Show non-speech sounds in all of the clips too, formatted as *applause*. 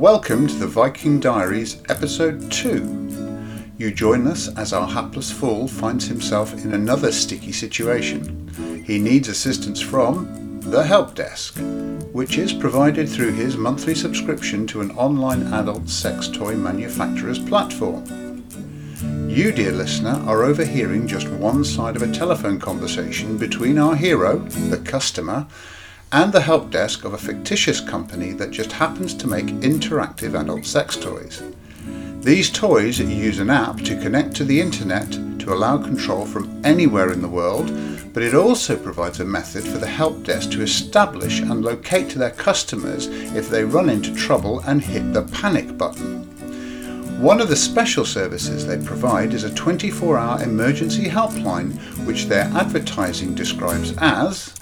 Welcome to the Viking Diaries, Episode 2. You join us as our hapless fool finds himself in another sticky situation. He needs assistance from the Help Desk, which is provided through his monthly subscription to an online adult sex toy manufacturer's platform. You, dear listener, are overhearing just one side of a telephone conversation between our hero, the customer, and the help desk of a fictitious company that just happens to make interactive adult sex toys. These toys use an app to connect to the internet to allow control from anywhere in the world, but it also provides a method for the help desk to establish and locate their customers if they run into trouble and hit the panic button. One of the special services they provide is a 24 hour emergency helpline, which their advertising describes as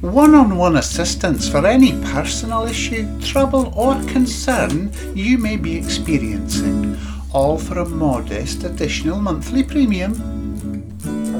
one on one assistance for any personal issue, trouble, or concern you may be experiencing, all for a modest additional monthly premium.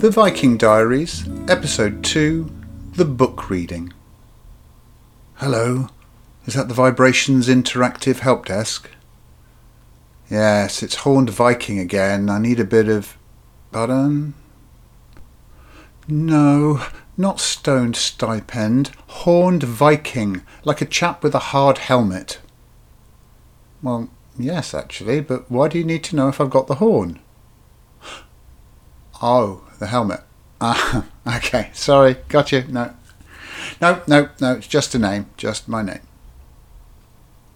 The Viking Diaries, Episode 2 The Book Reading. Hello, is that the Vibrations Interactive Help Desk? Yes, it's Horned Viking again. I need a bit of. Pardon? No, not stoned stipend, horned Viking, like a chap with a hard helmet. Well, yes, actually, but why do you need to know if I've got the horn? Oh, the helmet. Ah, *laughs* okay, sorry, got you. No. No, no, no, it's just a name, just my name.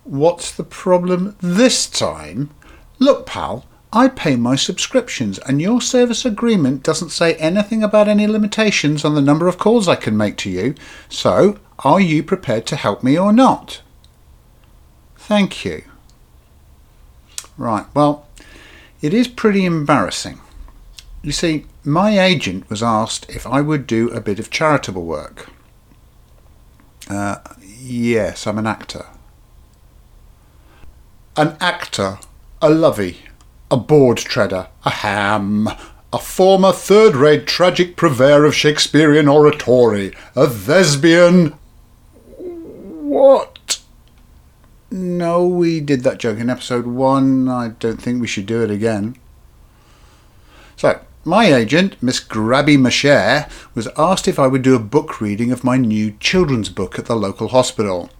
What's the problem this time? Look, pal, I pay my subscriptions, and your service agreement doesn't say anything about any limitations on the number of calls I can make to you, so are you prepared to help me or not? Thank you. Right, well, it is pretty embarrassing. You see, my agent was asked if I would do a bit of charitable work. Uh, yes, I'm an actor. An actor, a lovey a board treader, a ham, a former third rate tragic purveyor of Shakespearean oratory, a thespian. What? No, we did that joke in episode one. I don't think we should do it again. So, my agent, Miss Grabby Macher, was asked if I would do a book reading of my new children's book at the local hospital.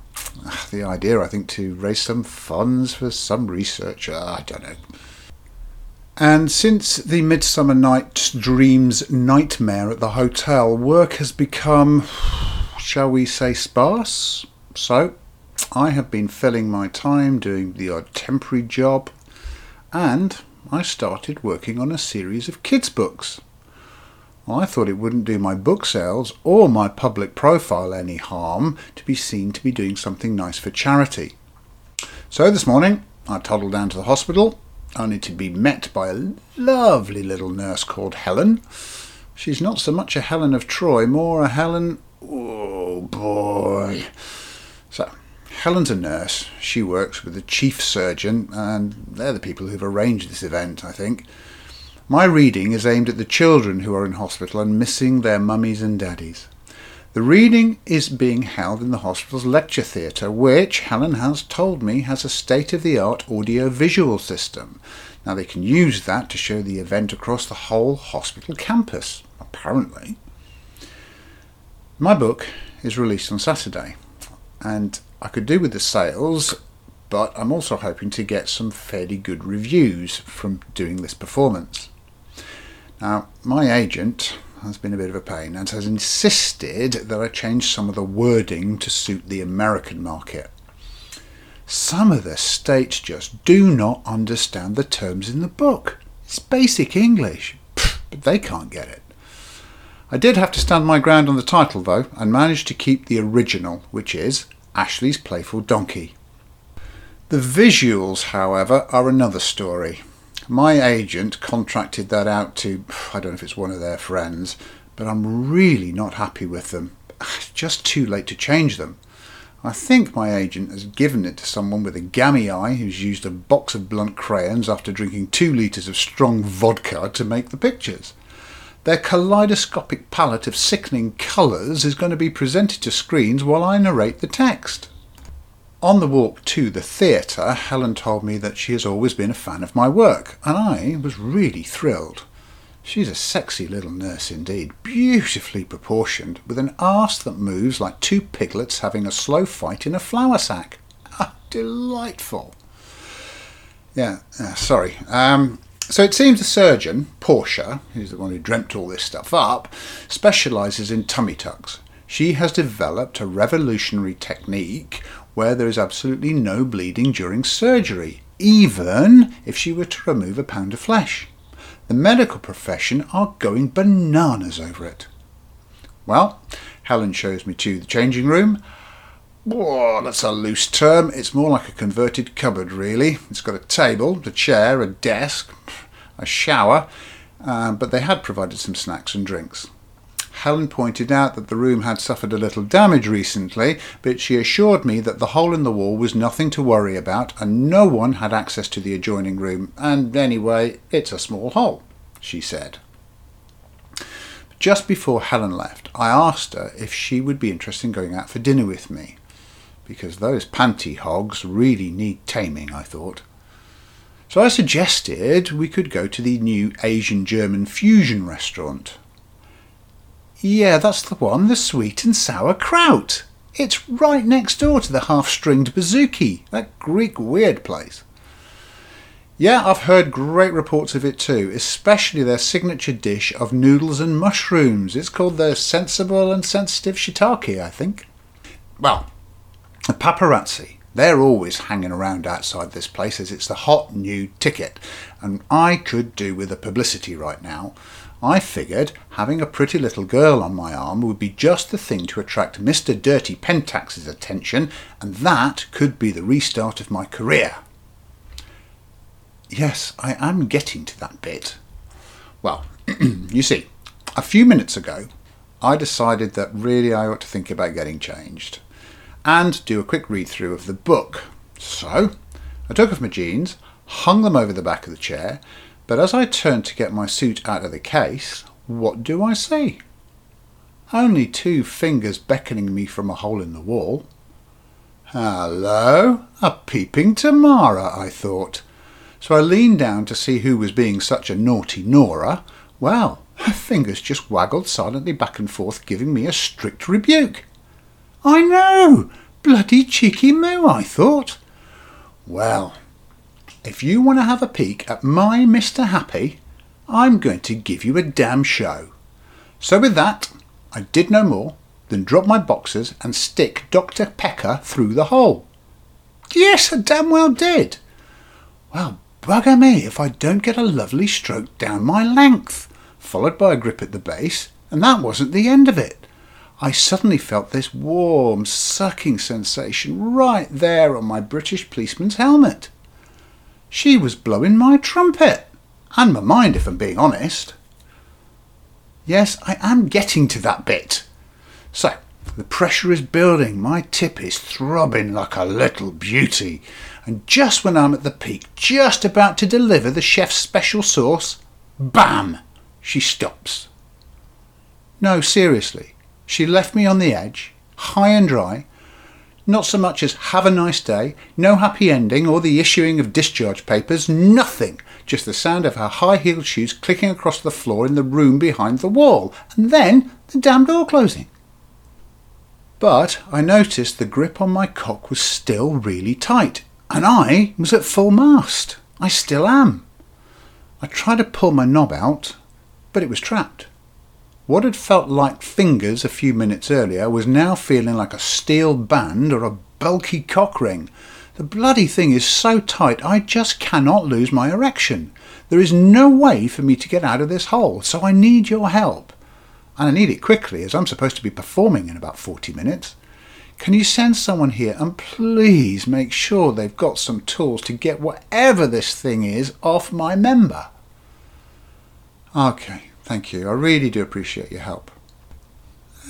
Ah, the idea, I think, to raise some funds for some researcher. Ah, I don't know. And since the Midsummer Night's Dreams nightmare at the hotel, work has become, shall we say, sparse. So, I have been filling my time doing the odd temporary job, and I started working on a series of kids' books. I thought it wouldn't do my book sales or my public profile any harm to be seen to be doing something nice for charity. So this morning, I toddled down to the hospital only to be met by a lovely little nurse called Helen. She's not so much a Helen of Troy, more a Helen. Oh boy. So, Helen's a nurse. She works with the chief surgeon, and they're the people who've arranged this event, I think. My reading is aimed at the children who are in hospital and missing their mummies and daddies. The reading is being held in the hospital's lecture theatre, which, Helen has told me, has a state of the art audio visual system. Now, they can use that to show the event across the whole hospital campus, apparently. My book is released on Saturday, and I could do with the sales, but I'm also hoping to get some fairly good reviews from doing this performance. Now, my agent, has been a bit of a pain and has insisted that I change some of the wording to suit the American market. Some of the states just do not understand the terms in the book. It's basic English, but they can't get it. I did have to stand my ground on the title though and managed to keep the original, which is Ashley's Playful Donkey. The visuals, however, are another story. My agent contracted that out to, I don't know if it's one of their friends, but I'm really not happy with them. *sighs* It's just too late to change them. I think my agent has given it to someone with a gammy eye who's used a box of blunt crayons after drinking two litres of strong vodka to make the pictures. Their kaleidoscopic palette of sickening colours is going to be presented to screens while I narrate the text. On the walk to the theatre, Helen told me that she has always been a fan of my work, and I was really thrilled. She's a sexy little nurse indeed, beautifully proportioned, with an arse that moves like two piglets having a slow fight in a flour sack. Ah, delightful. Yeah, uh, sorry. Um, so it seems the surgeon, Portia, who's the one who dreamt all this stuff up, specialises in tummy tucks. She has developed a revolutionary technique where there is absolutely no bleeding during surgery, even if she were to remove a pound of flesh. The medical profession are going bananas over it. Well, Helen shows me to the changing room. Whoa, that's a loose term. It's more like a converted cupboard, really. It's got a table, a chair, a desk, a shower, uh, but they had provided some snacks and drinks. Helen pointed out that the room had suffered a little damage recently, but she assured me that the hole in the wall was nothing to worry about and no one had access to the adjoining room. And anyway, it's a small hole, she said. Just before Helen left, I asked her if she would be interested in going out for dinner with me because those panty hogs really need taming, I thought. So I suggested we could go to the new Asian German fusion restaurant. Yeah, that's the one, the sweet and sour kraut. It's right next door to the half stringed bouzouki, that Greek weird place. Yeah, I've heard great reports of it too, especially their signature dish of noodles and mushrooms. It's called the sensible and sensitive shiitake, I think. Well, the paparazzi, they're always hanging around outside this place as it's the hot new ticket, and I could do with the publicity right now. I figured having a pretty little girl on my arm would be just the thing to attract Mr. Dirty Pentax's attention, and that could be the restart of my career. Yes, I am getting to that bit. Well, *clears throat* you see, a few minutes ago, I decided that really I ought to think about getting changed and do a quick read through of the book. So, I took off my jeans, hung them over the back of the chair, but as I turned to get my suit out of the case, what do I see? Only two fingers beckoning me from a hole in the wall. Hello, a peeping Tamara, I thought. So I leaned down to see who was being such a naughty Nora. Well, her fingers just waggled silently back and forth, giving me a strict rebuke. I know! Bloody cheeky moo, I thought. Well, if you want to have a peek at my Mr. Happy, I'm going to give you a damn show. So with that, I did no more than drop my boxes and stick Dr. Pecker through the hole. Yes, I damn well did. Well, bugger me if I don't get a lovely stroke down my length, followed by a grip at the base, and that wasn't the end of it. I suddenly felt this warm, sucking sensation right there on my British policeman's helmet. She was blowing my trumpet, and my mind, if I'm being honest. Yes, I am getting to that bit. So, the pressure is building, my tip is throbbing like a little beauty, and just when I'm at the peak, just about to deliver the chef's special sauce, bam! She stops. No, seriously, she left me on the edge, high and dry, not so much as have a nice day, no happy ending or the issuing of discharge papers, nothing, just the sound of her high heeled shoes clicking across the floor in the room behind the wall, and then the damn door closing. But I noticed the grip on my cock was still really tight, and I was at full mast. I still am. I tried to pull my knob out, but it was trapped. What had felt like fingers a few minutes earlier was now feeling like a steel band or a bulky cock ring. The bloody thing is so tight I just cannot lose my erection. There is no way for me to get out of this hole, so I need your help. And I need it quickly as I'm supposed to be performing in about 40 minutes. Can you send someone here and please make sure they've got some tools to get whatever this thing is off my member? Okay, Thank you. I really do appreciate your help.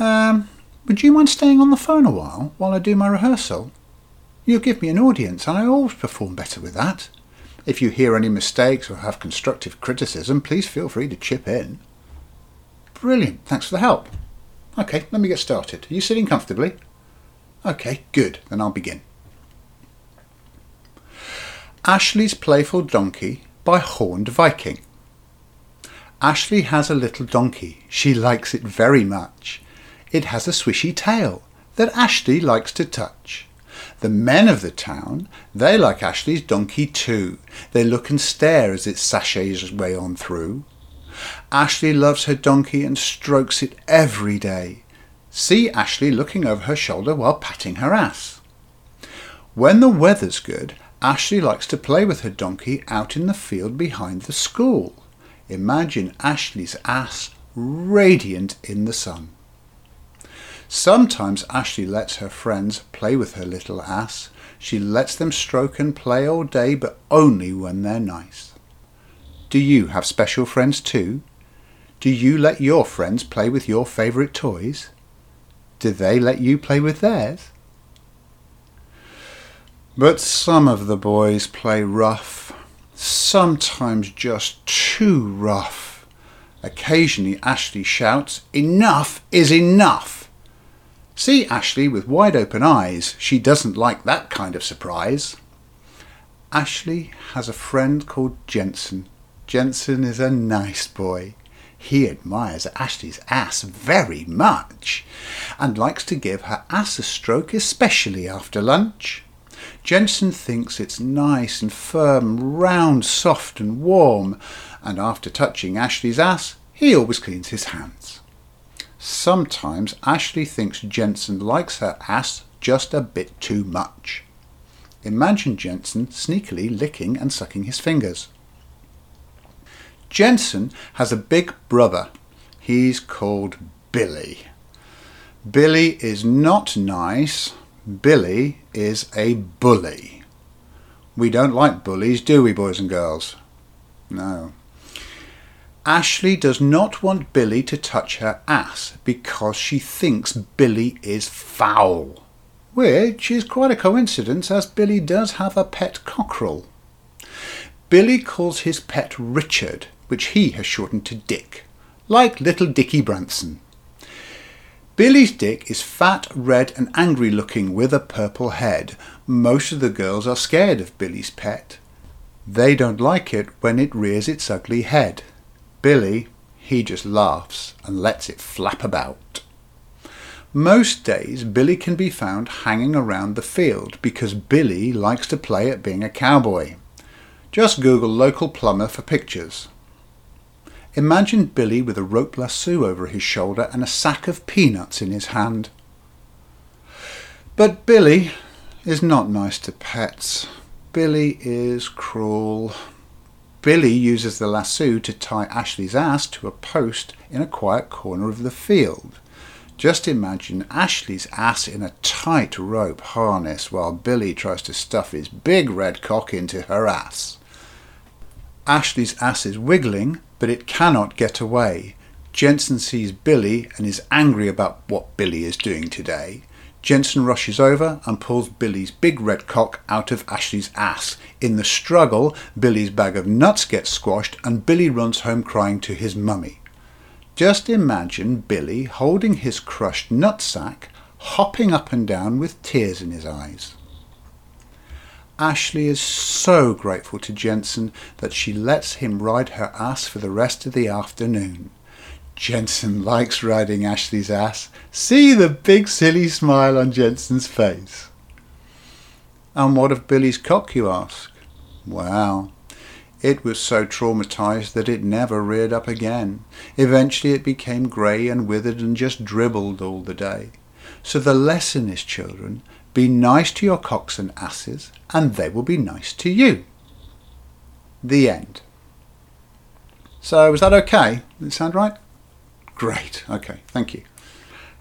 Um, would you mind staying on the phone a while while I do my rehearsal? You'll give me an audience, and I always perform better with that. If you hear any mistakes or have constructive criticism, please feel free to chip in. Brilliant. Thanks for the help. Okay, let me get started. Are you sitting comfortably? Okay, good. Then I'll begin. Ashley's Playful Donkey by Horned Viking. Ashley has a little donkey. She likes it very much. It has a swishy tail that Ashley likes to touch. The men of the town, they like Ashley's donkey too. They look and stare as it sashays its way on through. Ashley loves her donkey and strokes it every day. See Ashley looking over her shoulder while patting her ass. When the weather's good, Ashley likes to play with her donkey out in the field behind the school. Imagine Ashley's ass radiant in the sun. Sometimes Ashley lets her friends play with her little ass. She lets them stroke and play all day, but only when they're nice. Do you have special friends too? Do you let your friends play with your favourite toys? Do they let you play with theirs? But some of the boys play rough, sometimes just too rough. Occasionally Ashley shouts, Enough is enough! See Ashley with wide open eyes. She doesn't like that kind of surprise. Ashley has a friend called Jensen. Jensen is a nice boy. He admires Ashley's ass very much and likes to give her ass a stroke, especially after lunch. Jensen thinks it's nice and firm, round, soft and warm, and after touching Ashley's ass, he always cleans his hands. Sometimes Ashley thinks Jensen likes her ass just a bit too much. Imagine Jensen sneakily licking and sucking his fingers. Jensen has a big brother. He's called Billy. Billy is not nice. Billy is a bully. We don't like bullies, do we, boys and girls? No. Ashley does not want Billy to touch her ass because she thinks Billy is foul. Which is quite a coincidence as Billy does have a pet cockerel. Billy calls his pet Richard, which he has shortened to Dick, like little Dickie Branson. Billy's dick is fat, red, and angry looking with a purple head. Most of the girls are scared of Billy's pet. They don't like it when it rears its ugly head. Billy, he just laughs and lets it flap about. Most days, Billy can be found hanging around the field because Billy likes to play at being a cowboy. Just Google local plumber for pictures. Imagine Billy with a rope lasso over his shoulder and a sack of peanuts in his hand. But Billy is not nice to pets. Billy is cruel. Billy uses the lasso to tie Ashley's ass to a post in a quiet corner of the field. Just imagine Ashley's ass in a tight rope harness while Billy tries to stuff his big red cock into her ass. Ashley's ass is wiggling, but it cannot get away. Jensen sees Billy and is angry about what Billy is doing today. Jensen rushes over and pulls Billy's big red cock out of Ashley's ass. In the struggle, Billy's bag of nuts gets squashed and Billy runs home crying to his mummy. Just imagine Billy holding his crushed nutsack, hopping up and down with tears in his eyes. Ashley is so grateful to Jensen that she lets him ride her ass for the rest of the afternoon. Jensen likes riding Ashley's ass. See the big silly smile on Jensen's face. And what of Billy's cock, you ask? Well, it was so traumatized that it never reared up again. Eventually it became grey and withered and just dribbled all the day. So the lesson is, children, be nice to your cocks and asses, and they will be nice to you. The end. So, was that okay? Did it sound right? Great. Okay, thank you.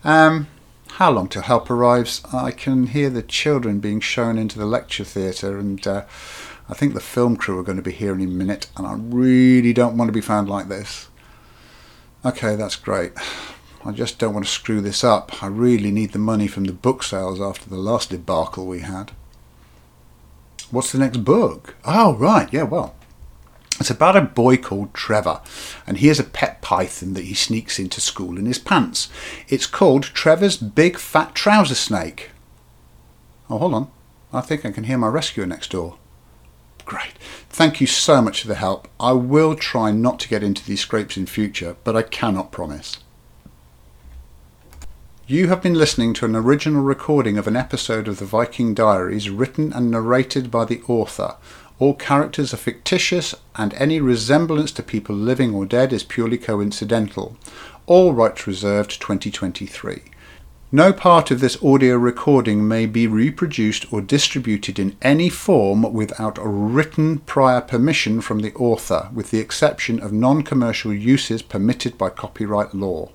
Um, how long till help arrives? I can hear the children being shown into the lecture theatre, and uh, I think the film crew are going to be here in a minute, and I really don't want to be found like this. Okay, that's great. I just don't want to screw this up. I really need the money from the book sales after the last debacle we had. What's the next book? Oh, right, yeah, well, it's about a boy called Trevor, and he has a pet python that he sneaks into school in his pants. It's called Trevor's Big Fat Trouser Snake. Oh, hold on. I think I can hear my rescuer next door. Great. Thank you so much for the help. I will try not to get into these scrapes in future, but I cannot promise. You have been listening to an original recording of an episode of the Viking Diaries written and narrated by the author. All characters are fictitious and any resemblance to people living or dead is purely coincidental. All rights reserved 2023. No part of this audio recording may be reproduced or distributed in any form without written prior permission from the author, with the exception of non commercial uses permitted by copyright law.